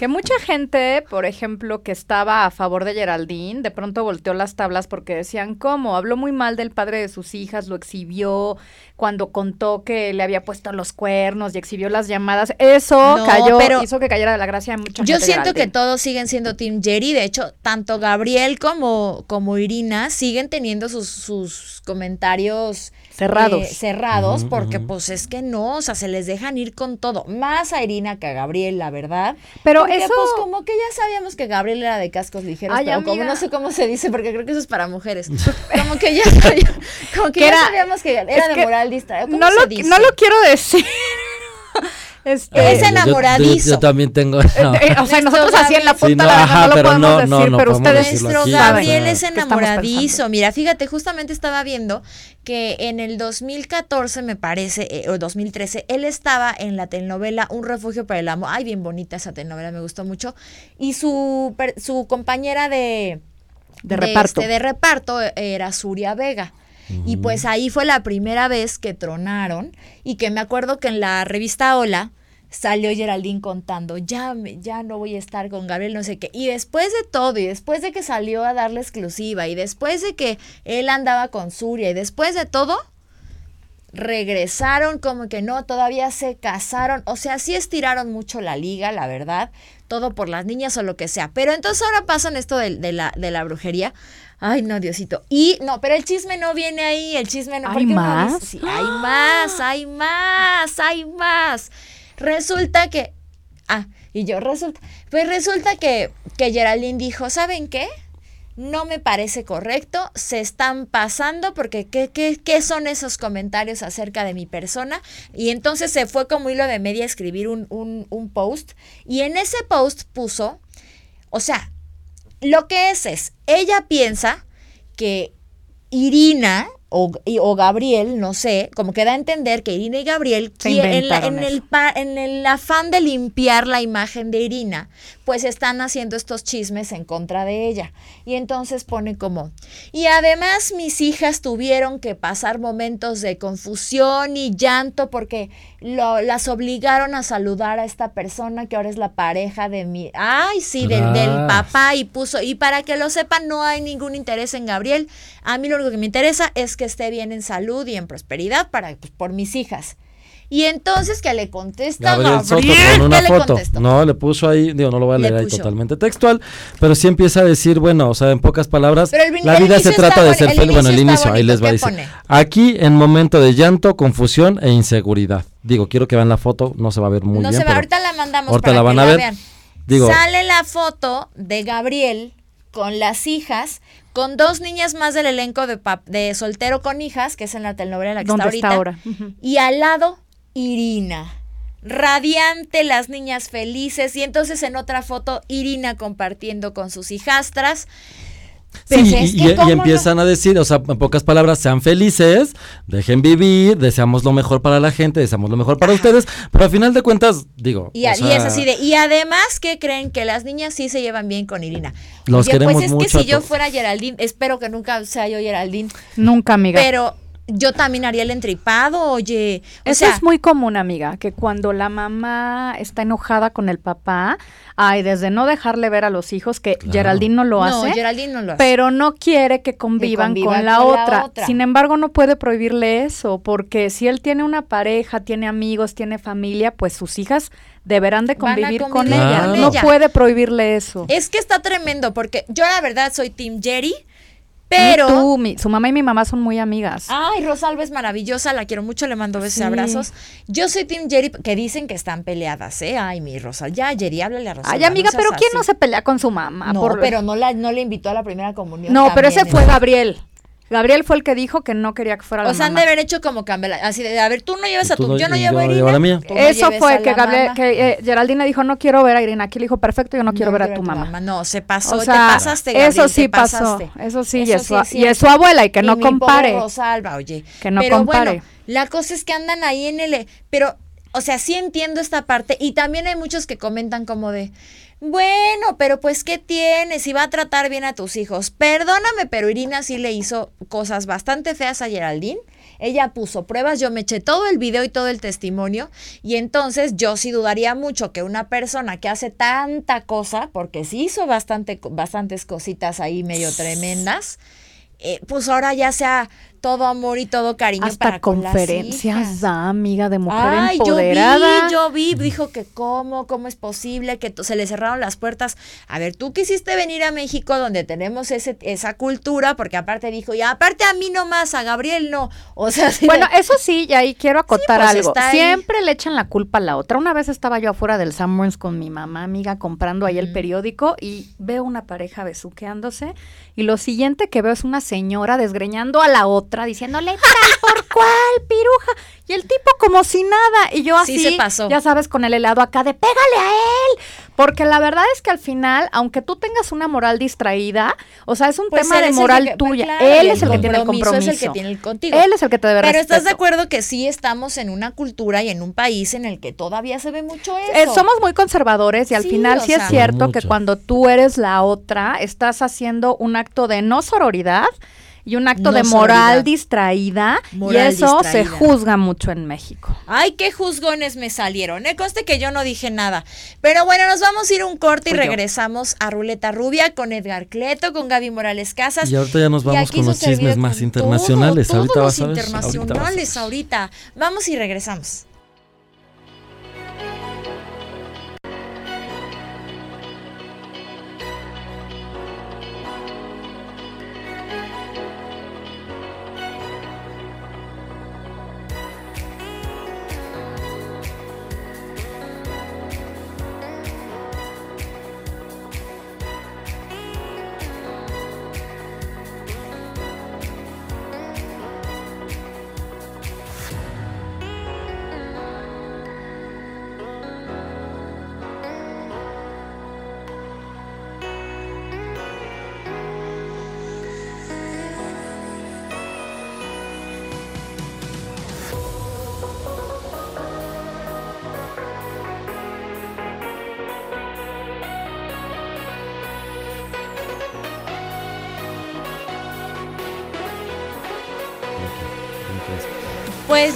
Que mucha gente, por ejemplo, que estaba a favor de Geraldine, de pronto volteó las tablas porque decían, ¿cómo? Habló muy mal del padre de sus hijas, lo exhibió cuando contó que le había puesto los cuernos y exhibió las llamadas. Eso cayó pero hizo que cayera de la gracia de mucha Yo siento que todos siguen siendo Team Jerry. De hecho, tanto Gabriel como, como Irina siguen teniendo sus, sus comentarios cerrados. Eh, cerrados, porque pues es que no, o sea, se les dejan ir con todo. Más a Irina que a Gabriel, la verdad. Pero eso. Pues como que ya sabíamos que Gabriel era de cascos ligeros, pero como no sé cómo se dice, porque creo que eso es para mujeres. como que ya, sabíamos, como que ya sabíamos que era de moral distraído. No lo, no lo quiero decir. Este, es enamoradizo. Yo, también tengo. Eh, o sea, nosotros así en la punta no, lo podemos decir, pero ustedes. Nuestro Gabriel es enamoradizo. Mira, fíjate, justamente estaba viendo que en el 2014, me parece, eh, o 2013, él estaba en la telenovela Un refugio para el amor. Ay, bien bonita esa telenovela, me gustó mucho. Y su, su compañera de. De, reparto. Este, de reparto era Suria Vega. Y pues ahí fue la primera vez que tronaron y que me acuerdo que en la revista Hola salió Geraldine contando, ya, ya no voy a estar con Gabriel, no sé qué. Y después de todo, y después de que salió a darle exclusiva, y después de que él andaba con Suria, y después de todo, regresaron como que no, todavía se casaron, o sea, sí estiraron mucho la liga, la verdad, todo por las niñas o lo que sea. Pero entonces ahora pasan esto de, la, de la brujería. Ay, no, Diosito. Y no, pero el chisme no viene ahí, el chisme no. ¿Hay más? Sí, hay más, hay más, hay más. Resulta que. Ah, y yo resulta. Pues resulta que, que Geraldine dijo: ¿saben qué? No me parece correcto, se están pasando porque ¿qué, qué, qué son esos comentarios acerca de mi persona? Y entonces se fue como hilo de media a escribir un, un, un post y en ese post puso, o sea, lo que es es, ella piensa que Irina o, o, Gabriel, no sé, como que da a entender que Irina y Gabriel, en, en, el, en el afán de limpiar la imagen de Irina, pues están haciendo estos chismes en contra de ella. Y entonces pone como, y además mis hijas tuvieron que pasar momentos de confusión y llanto porque lo, las obligaron a saludar a esta persona que ahora es la pareja de mi, ay, sí, del, del ah. papá y puso, y para que lo sepan, no hay ningún interés en Gabriel. A mí lo único que me interesa es que esté bien en salud y en prosperidad para, pues, por mis hijas. Y entonces que le contesta Gabriel, Soto con una foto. no, le puso ahí, digo, no lo voy a leer ahí totalmente textual, pero sí empieza a decir, bueno, o sea, en pocas palabras, la vida se trata de ser feliz. Bueno, el inicio, ahí les va a decir. Aquí en momento de llanto, confusión e inseguridad. Digo, quiero que vean la foto, no se va a ver muy bien. No se va, ahorita la mandamos ahorita la van a ver. Digo, Sale la foto de Gabriel con las hijas, con dos niñas más del elenco de, de Soltero con Hijas, que es en la telenovela la que está ahorita. ahora? Y al lado Irina. Radiante, las niñas felices. Y entonces en otra foto, Irina compartiendo con sus hijastras. Sí, pues y, empiezan a decir, o sea, en pocas palabras, sean felices, dejen vivir, deseamos lo mejor para la gente, deseamos lo mejor para ustedes, pero al final de cuentas, digo. Y, es así de, y además que creen que las niñas sí se llevan bien con Irina. Los queremos pues es que si yo fuera Geraldine, espero que nunca sea yo Geraldine. Nunca, amiga. Pero yo también haría el entripado, oye. Eso es muy común, amiga, que cuando la mamá está enojada con el papá, ay, desde no dejarle ver a los hijos, que Geraldine no lo hace. No, Geraldine no lo hace. Pero no quiere que convivan con, la, otra. Sin embargo, no puede prohibirle eso, porque si él tiene una pareja, tiene amigos, tiene familia, pues sus hijas deberán de convivir, con, ella. No puede prohibirle eso. Es que está tremendo, porque yo la verdad soy Team Jerry pero. su mamá y mi mamá son muy amigas. Ay, Rosalba es maravillosa, la quiero mucho, le mando besos y abrazos. Yo soy Team Jerry, que dicen que están peleadas, ¿eh? Ay, mi Rosal. Ya, Jerry, háblale a Rosalba. Ay, amiga, pero ¿quién no se pelea con su mamá? No, pero no, la, no le invitó a la primera comunión. No, pero ese fue Gabriel. Gabriel fue el que dijo que no quería que fuera la O sea, han de haber hecho como cambio, así de, a ver, tú no llevas a tu, yo no llevo a Irina. mía. Eso fue que Gabriel, que eh, Geraldine dijo, no quiero ver a Irina. Aquí le dijo, perfecto, yo no, quiero ver a tu, mamá. No, se pasó, te pasaste, Gabriel, Eso sí pasó, eso sí, y, es su, y es su abuela, y que no compare. Rosalba, oye. Que no compare. la cosa es que andan ahí en el... Pero, o sea, sí entiendo esta parte, y también hay muchos que comentan como de bueno, pero pues ¿qué tienes? Y va a tratar bien a tus hijos. Perdóname, pero Irina sí le hizo cosas bastante feas a Geraldine. Ella puso pruebas, yo me eché todo el video y todo el testimonio y entonces yo sí dudaría mucho que una persona que hace tanta cosa, porque sí hizo bastante, bastantes cositas ahí medio tremendas, eh, pues ahora ya sea todo amor y todo cariño Hasta para conferencias da, amiga de mujer Ay, empoderada. Yo vi, yo vi, dijo que cómo, cómo es posible que se le cerraron las puertas. A ver, tú quisiste venir a México donde tenemos ese, esa cultura, porque aparte dijo, y aparte a mí nomás, a Gabriel no. O sea, bueno, eso sí, y ahí quiero acotar pues, algo. Siempre le echan la culpa a la otra. Una vez estaba yo afuera del Sanborns con mi mamá, amiga, comprando ahí el periódico y veo una pareja besuqueándose y lo siguiente que veo es una señora desgreñando a la otra diciéndole, tal por cuál, piruja. Y el tipo como si nada. Y yo así, se pasó. ya sabes, con el helado acá de pégale a él. Porque la verdad es que al final, aunque tú tengas una moral distraída, o sea, es un pues tema de moral tuya. él es el que tiene el compromiso. es el que tiene el contigo. Él es el que te debe Pero estás de acuerdo que sí estamos en una cultura y en un país en el que todavía se ve mucho eh, eso. somos muy conservadores y al final sí es cierto que cuando tú eres la otra, estás haciendo un acto de no sororidad, y un acto de moral distraída y eso se juzga mucho en México. Ay, qué juzgones me salieron. Me conste que yo no dije nada. Pero bueno, nos vamos a ir un corte y regresamos a Ruleta Rubia con Edgar Cleto, con Gaby Morales Casas. Y ahorita ya nos vamos con los chismes más internacionales. ahorita los internacionales ahorita. Vamos y regresamos.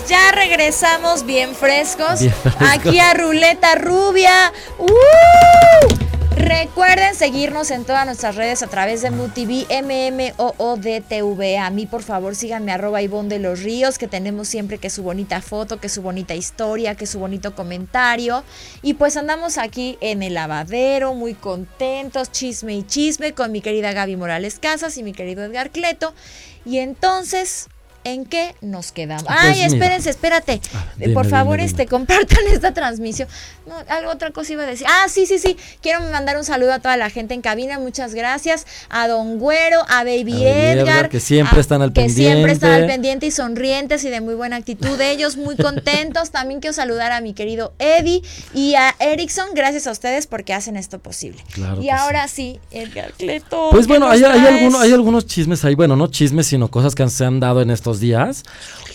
Ya regresamos bien frescos, aquí a Ruleta Rubia. ¡Uh! Recuerden seguirnos en todas nuestras redes a través de MUTV, MMOODTV. A mí, por favor, síganme arroba Ivonne de los Ríos, que tenemos siempre que su bonita foto, que su bonita historia, que su bonito comentario. Y pues andamos aquí en el lavadero, muy contentos, chisme y chisme, con mi querida Gaby Morales Casas y mi querido Edgar Cleto. Y entonces, ¿En qué nos quedamos? Ah, pues Ay, espérense, espérate. Ah, por favor, este, compartan esta transmisión. No, algo otra cosa iba a decir. Ah, sí, sí, sí. Quiero mandar un saludo a toda la gente en cabina. Muchas gracias. A Don Güero, a Baby, Edgar, Que siempre están al pendiente. Que siempre están al pendiente y sonrientes y de muy buena actitud. Ellos muy contentos. También quiero saludar a mi querido Eddie y a Erickson. Gracias a ustedes porque hacen esto posible. y ahora sí. Edgar Cleto. Pues bueno, hay, hay, algunos, hay algunos chismes ahí. Bueno, no chismes, sino cosas que se han dado en estos días.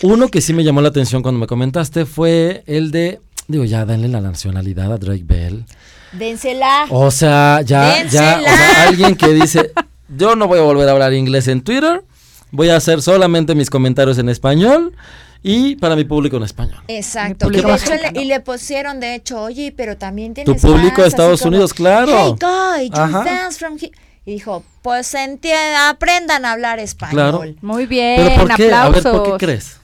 Uno que sí me llamó la atención cuando me comentaste fue el de, digo, ya denle la nacionalidad a Drake Bell. Dénsela. O sea, ya, ya, alguien que dice, yo no voy a volver a hablar inglés en Twitter voy a hacer solamente mis comentarios en español y para mi público en español. Exacto. Y, le, y, le, pusieron, de hecho, oye, pero también tienes Tu público de Estados Unidos, claro. Hey, guy, from y dijo, pues aprendan a hablar español. Claro. Muy bien, ¿Pero por qué? A ver, ¿por qué crees?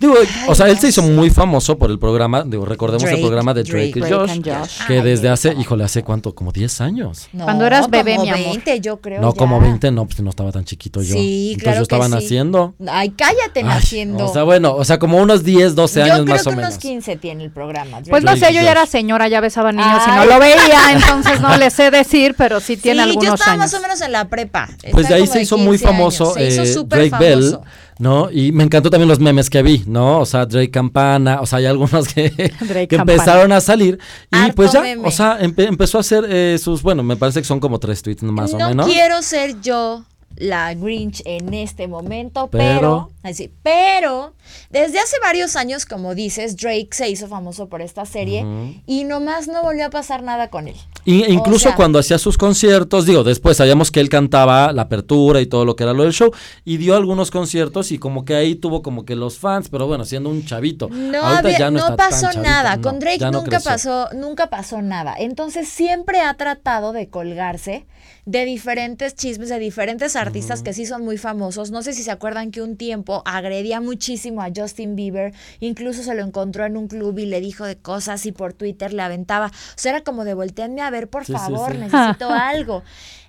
Digo, o sea, él se hizo muy famoso por el programa, digo, recordemos el programa de Drake, y Josh, que desde hace, híjole, hace cuánto, como 10 años. Cuando eras bebé, mi amor. 20, yo creo. No, como 20, no, pues no estaba tan chiquito yo. Sí, Entonces yo estaba naciendo. Ay, cállate naciendo. O sea, bueno, o sea, como unos 10, 12 años más o menos. unos 15 tiene el programa. Pues no sé, yo ya era señora, ya besaba niños y no lo veía, entonces no le sé decir, pero sí tiene algunos años. yo estaba más o menos en la prepa. Pues de ahí se hizo muy famoso eh, Drake Bell ¿no? Y me encantó también los memes que vi, ¿no? O sea, Drake Campana, o sea, hay algunos que, que empezaron a salir. Y pues ya, o sea, empezó a hacer eh, sus, bueno, me parece que son como tres tweets más o menos. No quiero ser yo la Grinch en este momento, pero, así, pero desde hace varios años, como dices, Drake se hizo famoso por esta serie y nomás no volvió a pasar nada con él. Y, incluso cuando hacía sus conciertos, digo, después sabíamos que él cantaba la apertura y todo lo que era lo del show, y dio algunos conciertos y como que ahí tuvo como que los fans, pero bueno, siendo un chavito. No, ya no, pasó nada, con Drake nunca pasó, nunca pasó nada. Entonces siempre ha tratado de colgarse de diferentes chismes, de diferentes artistas que sí son muy famosos. No sé si se acuerdan que un tiempo agredía muchísimo a Justin Bieber, incluso se lo encontró en un club y le dijo de cosas y por Twitter le aventaba. O sea, era como de volteenme a ver, por favor, necesito algo.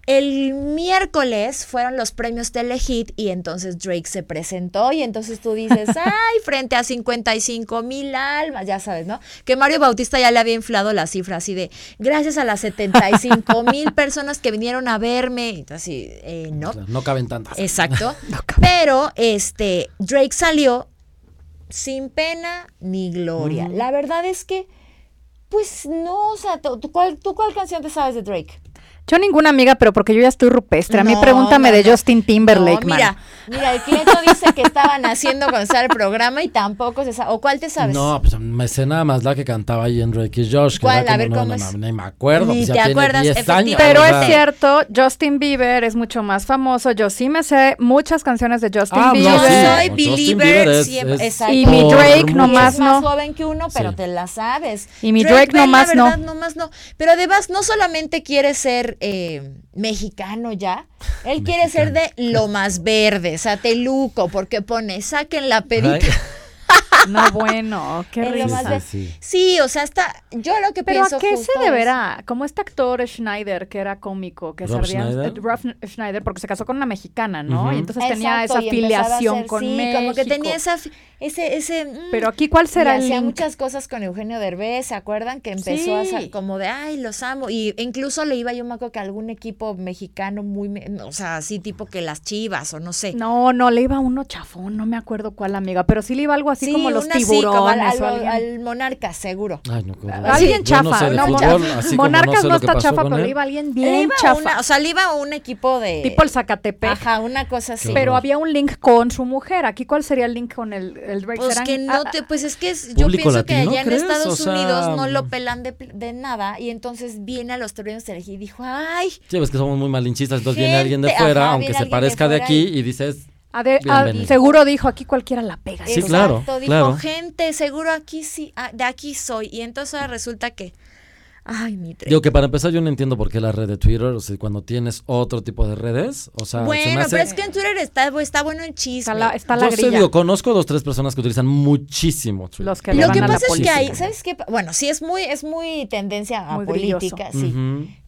El miércoles fueron los premios Telehit y entonces Drake se presentó y entonces tú dices, ay, frente a 55 mil almas, ya sabes, ¿no? Que Mario Bautista ya le había inflado la cifra así de, gracias a las 75 mil personas que vinieron a verme, así, eh, no. No caben tantas. Exacto. Pero este, Drake salió sin pena ni gloria. La verdad es que, pues no, o sea, ¿tú cuál, ¿tú cuál canción te sabes de Drake? Yo ninguna amiga, pero porque yo ya estoy rupestre. A mí pregúntame de Justin Timberlake, mira, Mira, el cliente dice que estaban haciendo cuando estaba el programa y tampoco se sabe. ¿O cuál te sabes? No, pues me sé nada más la que cantaba ahí en Drake y Josh. ¿Cuál? a ver cómo es. Ni me acuerdo. Ni pues te acuerdas, años, Pero es cierto, Justin Bieber es mucho más famoso. Yo sí me sé muchas canciones de Justin ah, Bieber. No, sí. soy Belieber. y mi Drake nomás no. Es más joven que uno, pero te la sabes. Y mi Drake, nomás no. nomás no. Pero además, no solamente quiere ser eh, mexicano ya. Él quiere ser de lo más verde, Sateluco, porque pone, saquen la pedita. No, bueno, qué risa. Sí. o sea, está, yo lo que ¿Pero pienso a qué se deberá? Como este actor Schneider, que era cómico, que Rob Schneider? Eh, Schneider, porque se casó con una mexicana, ¿no? Y entonces tenía esa afiliación con sí, México. como que tenía esa, ese, ese... Mm, Pero aquí, ¿cuál será el hacía muchas cosas con Eugenio Derbez, ¿se acuerdan? Que empezó a a como de, ay, los amo. Y incluso le iba, yo me acuerdo que algún equipo mexicano muy, o sea, así tipo que las chivas o no sé. No, no, le iba uno chafón, no me acuerdo cuál amiga, pero sí le iba algo así como los tiburones. al, monarca, seguro. Ay, no, alguien chafa. No, monarcas no, está chafa, pero iba alguien bien chafa. o sea, le iba un equipo de... Tipo el Zacatepec. Ajá, una cosa así. Pero había un link con su mujer. Aquí, ¿cuál sería el link con el, el Drake? Pues que no te... Pues es que yo pienso que allá en Estados Unidos no lo pelan de, de, nada y entonces viene a los terrenos y dijo, ay... Sí, ves que somos muy malinchistas, entonces viene alguien de fuera, aunque se parezca de, aquí y dices seguro dijo, aquí cualquiera la pega. Sí, claro. Dijo, gente, seguro aquí sí, ah, de aquí soy. Y entonces resulta que, ay, mi Digo que para empezar yo no entiendo por qué la red de Twitter, o sea, cuando tienes otro tipo de redes, o sea, Bueno, pero es que en Twitter está, está bueno el chisme. Está la, está la yo digo, conozco dos, tres personas que utilizan muchísimo Twitter. Los que Lo que pasa es que hay, ¿sabes qué? Bueno, sí es muy, es muy tendencia a política, sí.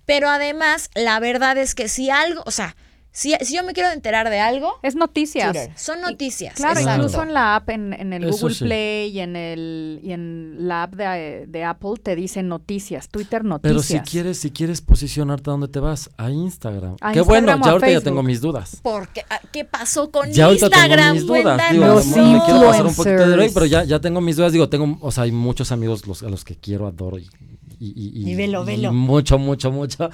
Pero además, la verdad es que si algo, o sea, si, yo me quiero enterar de algo, es noticias. Son noticias. claro, incluso en la app, en, el Google Play y en el y en la app de, Apple te dicen noticias, Twitter noticias. Pero si quieres, si quieres posicionarte a dónde te vas, a Instagram. Qué bueno, ya ahorita ya tengo mis dudas. Porque ah, ¿qué pasó con ya Instagram? Tengo mis dudas. Digo, me quiero pasar un poquito de pero ya, ya tengo mis dudas. Digo, tengo, o sea, hay muchos amigos los, a los que quiero, adoro y, y, y, velo, velo. mucho, mucho, mucho.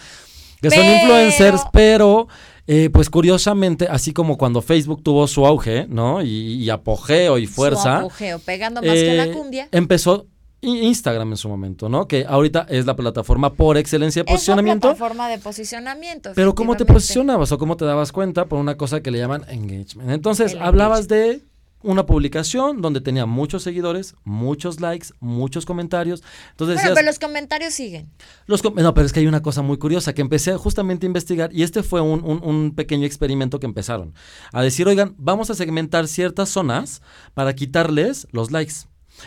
Que son influencers, pero eh, pues curiosamente, así como cuando Facebook tuvo su auge, ¿no? Y, apogeo y fuerza. Su apogeo, pegando más que la eh, cumbia. Empezó Instagram en su momento, ¿no? Que ahorita es la plataforma por excelencia de posicionamiento. Es la plataforma de posicionamiento. Pero ¿cómo te posicionabas o cómo te dabas cuenta por una cosa que le llaman engagement? Entonces, hablabas de una publicación donde tenía muchos seguidores, muchos likes, muchos comentarios. Entonces pero los comentarios siguen. Los no, pero es que hay una cosa muy curiosa que empecé justamente a investigar y este fue un, un, pequeño experimento que empezaron a decir, oigan, vamos a segmentar ciertas zonas para quitarles los likes.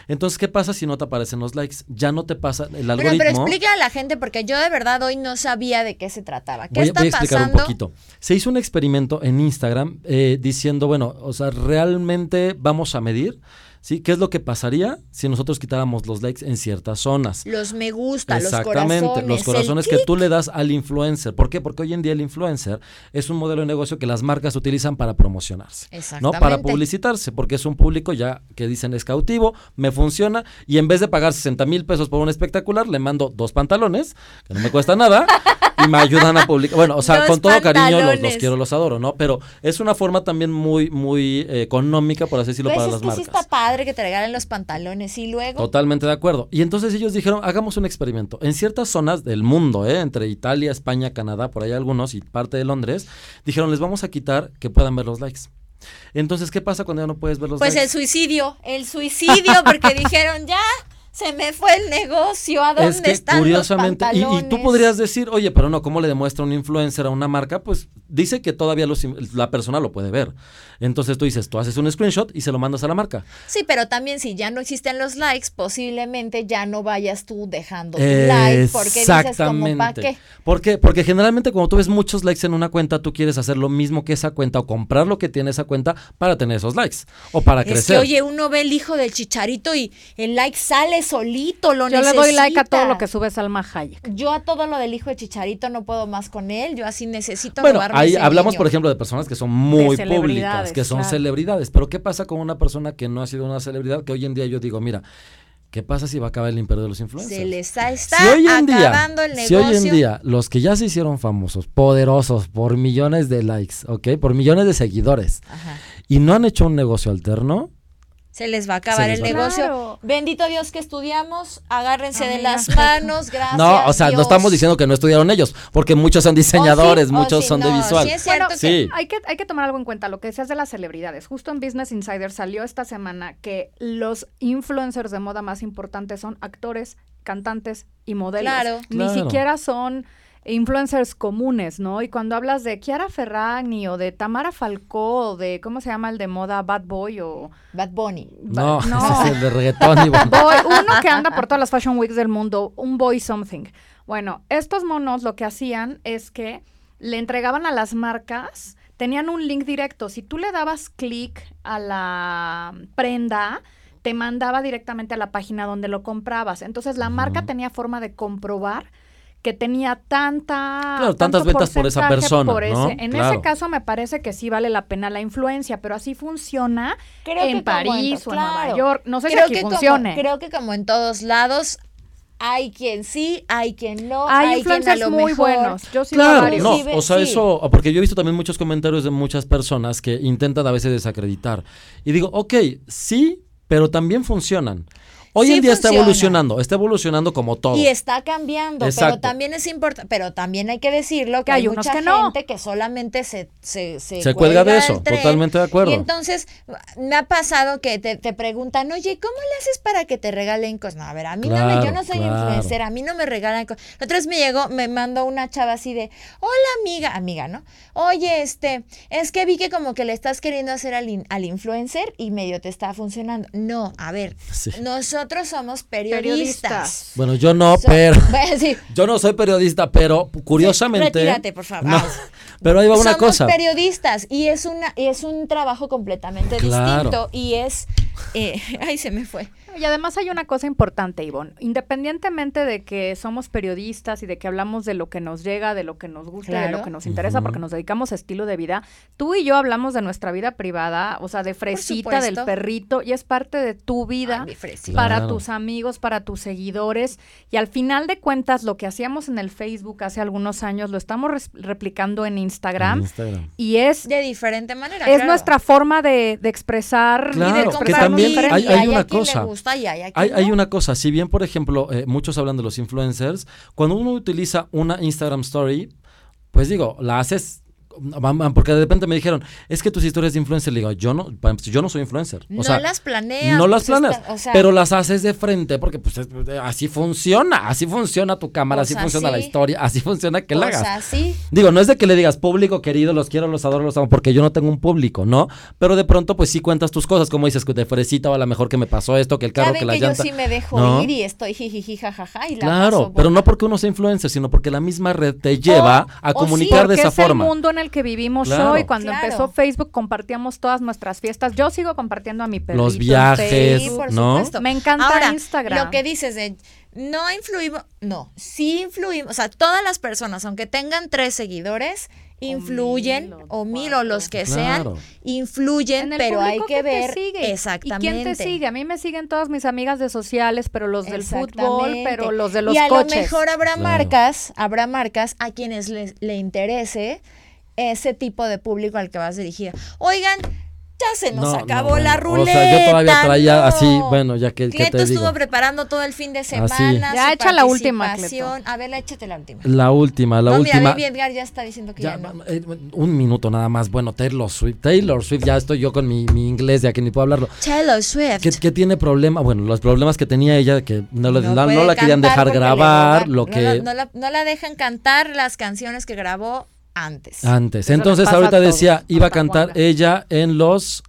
Entonces, ¿qué pasa si no te aparecen los likes? Ya no te pasa el algoritmo. Pero, pero explica a la gente, porque yo de verdad hoy no sabía de qué se trataba. ¿Qué está voy a explicar un poquito. Se hizo un experimento en Instagram eh, diciendo, bueno, o sea, realmente vamos a medir ¿sí? ¿Qué es lo que pasaría si nosotros quitáramos los likes en ciertas zonas? Los me gusta, los corazones. Exactamente, los corazones que tú le das al influencer. ¿Por qué? Porque hoy en día el influencer es un modelo de negocio que las marcas utilizan para promocionarse, ¿no? Para publicitarse, porque es un público ya que dicen es cautivo, me funciona, y en vez de pagar 60 mil pesos por un espectacular, le mando dos pantalones, que no me cuesta nada, y me ayudan a publicar. Bueno, o sea, con todo cariño los, quiero, los adoro, ¿no? Pero es una forma también muy, muy eh, económica, por así decirlo, pues para las marcas que te regalen los pantalones y luego. Totalmente de acuerdo. Y entonces ellos dijeron, hagamos un experimento. En ciertas zonas del mundo, ¿eh? entre Italia, España, Canadá, por ahí algunos y parte de Londres, dijeron, les vamos a quitar que puedan ver los likes. Entonces, ¿qué pasa cuando ya no puedes ver los likes? Pues el suicidio, el suicidio, porque dijeron, ya, se me fue el negocio, ¿a dónde es que, están curiosamente, y, y, tú podrías decir, oye, pero no, ¿cómo le demuestra un influencer a una marca? Pues dice que todavía la persona lo puede ver. Entonces tú dices, tú haces un screenshot y se lo mandas a la marca. Sí, pero también si ya no existen los likes, posiblemente ya no vayas tú dejando tu like, porque dices como, ¿para qué? ¿Por qué? Porque generalmente cuando tú ves muchos likes en una cuenta, tú quieres hacer lo mismo que esa cuenta o comprar lo que tiene esa cuenta para tener esos likes o para crecer. Es que, oye, uno ve el hijo del chicharito y el like sale solito, lo Yo le doy like a todo lo que sube Salma Hayek. Yo a todo lo del hijo de Chicharito no puedo más con él, yo así necesito bueno, ahí hablamos, por ejemplo, de personas que son muy públicas, que son celebridades, pero ¿qué pasa con una persona que no ha sido una celebridad? Que hoy en día yo digo, mira, ¿Qué pasa si va a acabar el imperio de los influencers? Se les está, acabando el negocio. Si hoy en día los que ya se hicieron famosos, poderosos, por millones de likes, ¿ok? Por millones de seguidores, y no han hecho un negocio alterno, se les va a acabar el negocio. Bendito Dios que estudiamos, agárrense de las manos, gracias. No, o sea, no estamos diciendo que no estudiaron ellos, porque muchos son diseñadores, oh, muchos son de visual. Sí, es cierto sí. hay, que, hay que tomar algo en cuenta, lo que decías de las celebridades. Justo en Business Insider salió esta semana que los influencers de moda más importantes son actores, cantantes y modelos. Claro. Ni siquiera son influencers comunes, ¿no? Y cuando hablas de Chiara Ferragni o de Tamara Falcó o de, ¿cómo se llama el de moda? Bad Boy o... Bad Bunny. no, ese es el de reggaetón. boy, uno que anda por todas las Fashion Weeks del mundo, un Boy Something. Bueno, estos monos lo que hacían es que le entregaban a las marcas, tenían un link directo. Si tú le dabas clic a la prenda, te mandaba directamente a la página donde lo comprabas. Entonces la marca tenía forma de comprobar que tenía tanta claro, tantas ventas por esa persona en ese caso me parece que sí vale la pena la influencia pero así funciona en París o en Nueva York. No sé si aquí funcione. creo que como en todos lados hay quien sí, hay quien no, hay, quien a lo muy buenos. Yo sí claro, no, o sea, eso, porque yo he visto también muchos comentarios de muchas personas que intentan a veces desacreditar. Y digo, ok, sí, pero también funcionan. Hoy en día está evolucionando, está evolucionando como todo. Y está cambiando, pero también es importante, pero también hay que decirlo que, hay, mucha que gente que solamente se se, se, cuelga, de eso, totalmente de acuerdo. Y entonces me ha pasado que te, te, preguntan, oye, ¿cómo le haces para que te regalen cosas? No, a ver, a mí no me, yo no soy influencer, a mí no me regalan cosas. La otra vez me llegó, me mandó una chava así de, hola amiga, amiga, ¿no? Oye, este, es que vi que como que le estás queriendo hacer al, al influencer y medio te está funcionando. No, a ver, nosotros nosotros somos periodistas. Bueno, yo no, pero. Yo no soy periodista, pero curiosamente. retírate, por favor. pero ahí va una cosa. Somos periodistas y es, una, es un trabajo completamente distinto y es. Eh, ay, se me fue. Y además hay una cosa importante, Ivonne. Independientemente de que somos periodistas y de que hablamos de lo que nos llega, de lo que nos gusta, de lo que nos interesa, porque nos dedicamos a estilo de vida, tú y yo hablamos de nuestra vida privada, o sea, de fresita, del perrito, y es parte de tu vida para tus amigos, para tus seguidores. Y al final de cuentas, lo que hacíamos en el Facebook hace algunos años, lo estamos replicando en Instagram, Y es... De diferente manera. Es nuestra forma de, expresar y de expresar que también hay, una cosa gusta y hay hay, hay una cosa, si bien, por ejemplo, eh, muchos hablan de los influencers, cuando uno utiliza una Instagram Story, pues digo, la haces porque de repente me dijeron, es que tus historias de influencer, le digo, yo no, yo no soy influencer. no las planeas. No las pues, planeas, pero las haces de frente porque pues así funciona, así funciona tu cámara, así funciona la historia, así funciona que la hagas. Así. Digo, no es de que le digas, público querido, los quiero, los adoro, los amo, porque yo no tengo un público, ¿no? Pero de pronto pues sí cuentas tus cosas, como dices, que de fresita o a lo mejor que me pasó esto, que el carro, que la que yo sí me dejo ir y estoy jijiji jajaja y la Claro, pero no porque uno sea influencer, sino porque la misma red te lleva a comunicar de esa forma. Es el mundo en el que vivimos y cuando empezó Facebook compartíamos todas nuestras fiestas. Yo sigo compartiendo a mi perrito Los viajes, ¿no? Me encanta Instagram. Lo que dices de no influimos, no, sí influimos, o sea, todas las personas, aunque tengan tres seguidores, influyen, o mil o, los que sean, influyen, pero hay que, ver exactamente. ¿Y quién te sigue? A mí me siguen todas mis amigas de sociales, pero los del fútbol, pero los de los coches. Y a lo mejor habrá marcas, habrá marcas a quienes les, le interese ese tipo de público al que vas dirigida. Oigan, ya se nos acabó la ruleta. O sea, yo todavía traía así, bueno, ya que, que te estuvo preparando todo el fin de semana. Ya echa la última, A ver, échate la última. La última, la última. Mira, Edgar ya está diciendo que ya, no. Eh, un minuto nada más. Bueno, Taylor Swift. Taylor Swift, ya estoy yo con mi, mi inglés, ya que ni puedo hablarlo. Taylor Swift. ¿Qué, tiene problema? Bueno, los problemas que tenía ella, que no, no, la querían dejar grabar, lo que... no la dejan cantar las canciones que grabó antes. Antes. Entonces ahorita decía, iba a cantar ella en los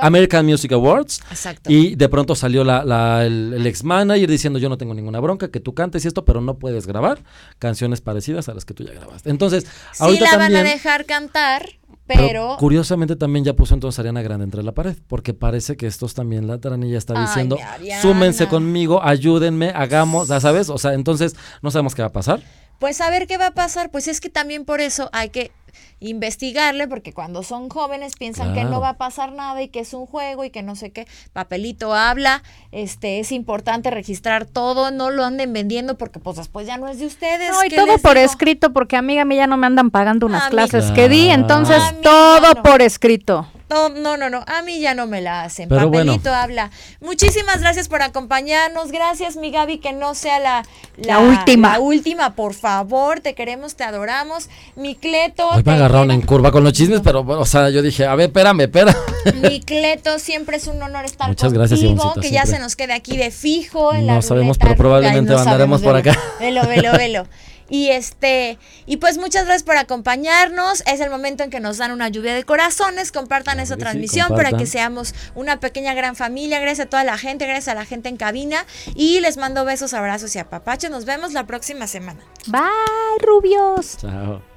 American Music Awards. Exacto. Y de pronto salió la, el, ex manager diciendo yo no tengo ninguna bronca, que tú cantes y esto, pero no puedes grabar canciones parecidas a las que tú ya grabaste. Entonces, sí la van a dejar cantar. Pero, curiosamente también ya puso entonces Ariana Grande entre la pared, porque parece que estos también, la taranilla está diciendo, súmense conmigo, ayúdenme, hagamos, ya sabes, o sea, entonces no sabemos qué va a pasar. Pues a ver qué va a pasar, pues es que también por eso hay que investigarle, porque cuando son jóvenes piensan que no va a pasar nada y que es un juego y que no sé qué, papelito habla, este es importante registrar todo, no lo anden vendiendo porque pues después ya no es de ustedes. No, y todo por escrito, porque amiga a mí ya no me andan pagando unas clases que di, entonces todo por escrito. No, no, no, no, a mí ya no me la hacen. Papelito habla. Muchísimas gracias por acompañarnos. Gracias, mi Gaby, que no sea la, la, última. La última, por favor. Te queremos, te adoramos. Mi Cleto. Hoy me agarraron en curva con los chismes, pero, o sea, yo dije, a ver, espérame, espera. Mi Cleto, siempre es un honor estar Muchas gracias, que ya se nos quede aquí de fijo en no sabemos, pero probablemente andaremos por acá. Velo, velo, velo. Y este, y pues muchas gracias por acompañarnos. Es el momento en que nos dan una lluvia de corazones. Compartan esa transmisión para que seamos una pequeña gran familia. Gracias a toda la gente, gracias a la gente en cabina. Y les mando besos, abrazos y apapachos. Nos vemos la próxima semana. Bye, rubios. Chao.